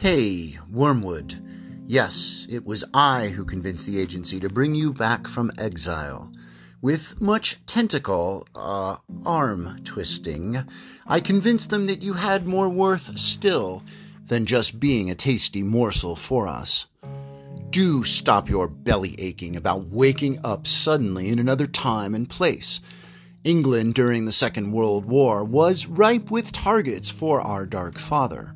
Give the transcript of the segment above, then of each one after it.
Hey, Wormwood. Yes, it was I who convinced the agency to bring you back from exile. With much tentacle, uh, arm twisting, I convinced them that you had more worth still than just being a tasty morsel for us. Do stop your belly aching about waking up suddenly in another time and place. England during the Second World War was ripe with targets for our Dark Father.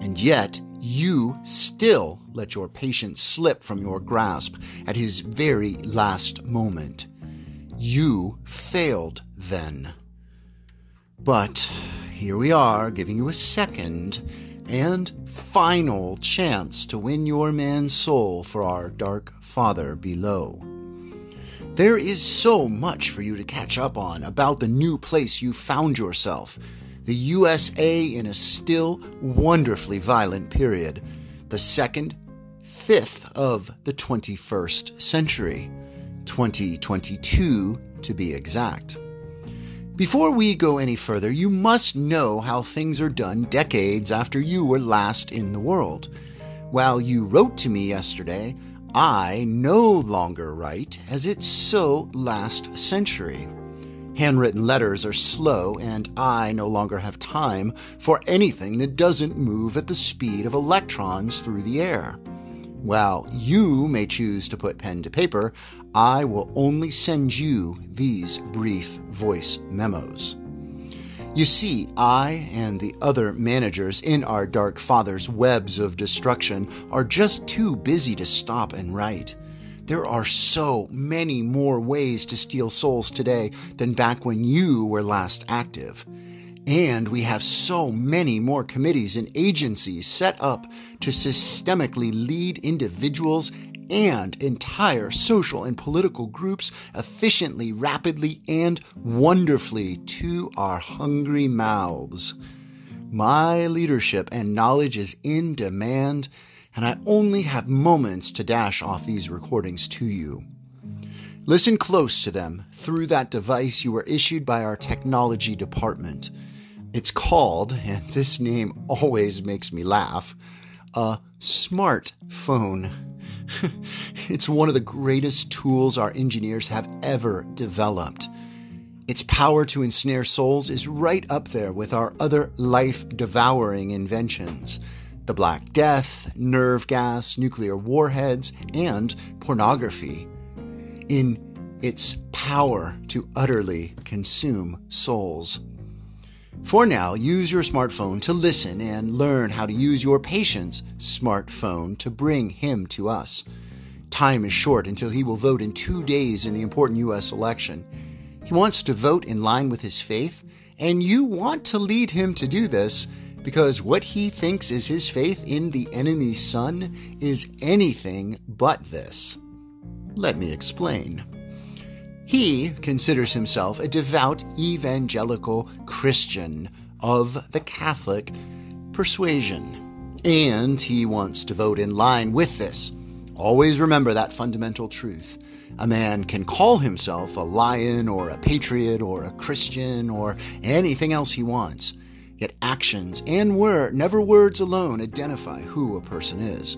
And yet, you still let your patient slip from your grasp at his very last moment. You failed then. But here we are, giving you a second and final chance to win your man's soul for our Dark Father below. There is so much for you to catch up on about the new place you found yourself the USA in a still wonderfully violent period, the second fifth of the 21st century, 2022 to be exact. Before we go any further, you must know how things are done decades after you were last in the world. While you wrote to me yesterday, I no longer write, as it's so last century. Handwritten letters are slow, and I no longer have time for anything that doesn't move at the speed of electrons through the air. While you may choose to put pen to paper, I will only send you these brief voice memos. You see, I and the other managers in our Dark Father's webs of destruction are just too busy to stop and write. There are so many more ways to steal souls today than back when you were last active. And we have so many more committees and agencies set up to systemically lead individuals and entire social and political groups efficiently, rapidly, and wonderfully to our hungry mouths. My leadership and knowledge is in demand and I only have moments to dash off these recordings to you. Listen close to them through that device you were issued by our technology department. It's called, and this name always makes me laugh, a smartphone. it's one of the greatest tools our engineers have ever developed. Its power to ensnare souls is right up there with our other life devouring inventions the Black Death, nerve gas, nuclear warheads, and pornography in its power to utterly consume souls. For now, use your smartphone to listen and learn how to use your patient's smartphone to bring him to us. Time is short until he will vote in two days in the important U.S. election. He wants to vote in line with his faith, and you want to lead him to do this because what he thinks is his faith in the enemy's son is anything but this. Let me explain. He considers himself a devout evangelical Christian of the Catholic persuasion, and he wants to vote in line with this. Always remember that fundamental truth. A man can call himself a lion or a patriot or a Christian or anything else he wants. Yet actions and word, never words alone, identify who a person is.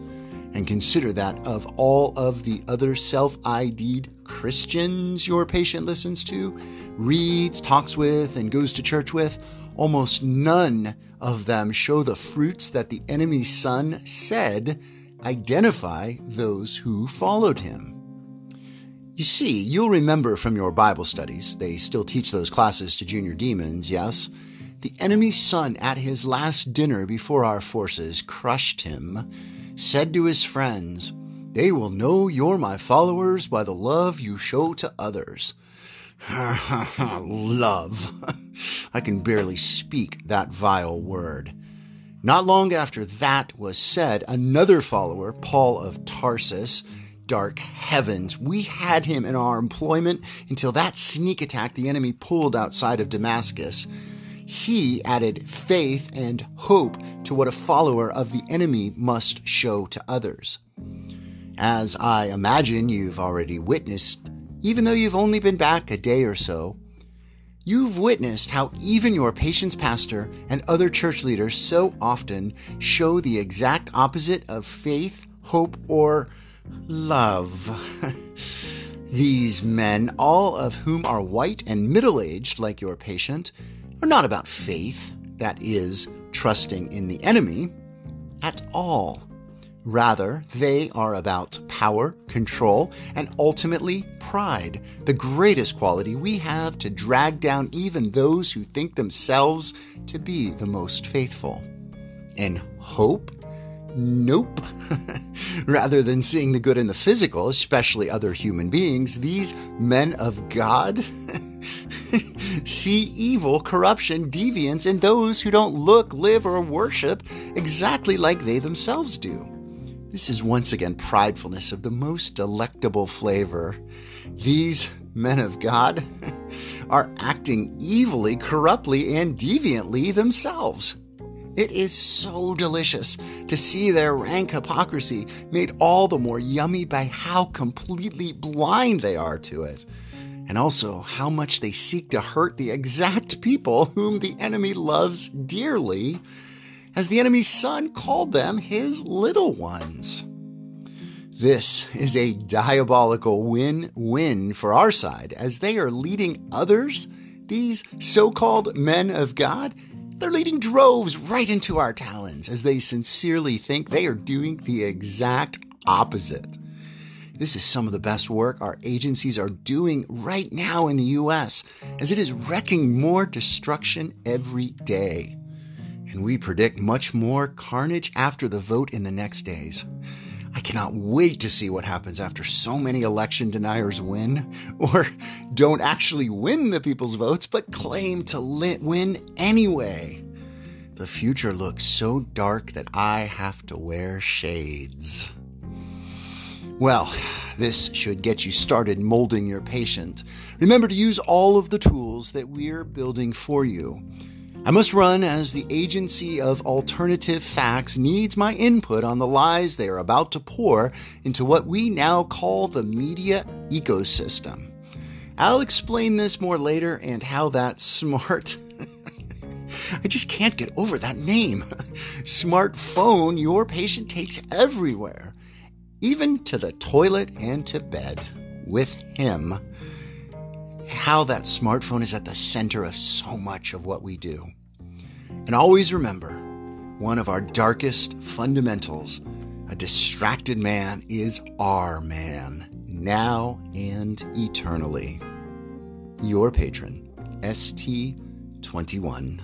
And consider that of all of the other self ID'd Christians your patient listens to, reads, talks with, and goes to church with, almost none of them show the fruits that the enemy's son said identify those who followed him. You see, you'll remember from your Bible studies, they still teach those classes to junior demons, yes? The enemy's son, at his last dinner before our forces crushed him, said to his friends, They will know you're my followers by the love you show to others. love. I can barely speak that vile word. Not long after that was said, another follower, Paul of Tarsus, dark heavens, we had him in our employment until that sneak attack the enemy pulled outside of Damascus he added faith and hope to what a follower of the enemy must show to others. As I imagine you've already witnessed, even though you've only been back a day or so, You've witnessed how even your patient's pastor and other church leaders so often show the exact opposite of faith, hope, or love. These men, all of whom are white and middle aged like your patient, are not about faith, that is, trusting in the enemy, at all. Rather, they are about power, control, and ultimately pride, the greatest quality we have to drag down even those who think themselves to be the most faithful. And hope? Nope. Rather than seeing the good in the physical, especially other human beings, these men of God see evil, corruption, deviance in those who don't look, live, or worship exactly like they themselves do. This is once again pridefulness of the most delectable flavor. These men of God are acting evilly, corruptly, and deviantly themselves. It is so delicious to see their rank hypocrisy made all the more yummy by how completely blind they are to it, and also how much they seek to hurt the exact people whom the enemy loves dearly as the enemy's son called them his little ones. This is a diabolical win win for our side as they are leading others, these so called men of God, they're leading droves right into our talons as they sincerely think they are doing the exact opposite. This is some of the best work our agencies are doing right now in the U.S., as it is wrecking more destruction every day and we predict much more carnage after the vote in the next days. I cannot wait to see what happens after so many election deniers win, or don't actually win the people's votes, but claim to win anyway. The future looks so dark that I have to wear shades. Well, this should get you started molding your patient. Remember to use all of the tools that we're building for you. I must run as the agency of alternative facts needs my input on the lies they are about to pour into what we now call the media ecosystem. I'll explain this more later and how that smart. I just can't get over that name. Smartphone your patient takes everywhere, even to the toilet and to bed with him. How that smartphone is at the center of so much of what we do. And always remember one of our darkest fundamentals a distracted man is our man, now and eternally. Your patron, ST21.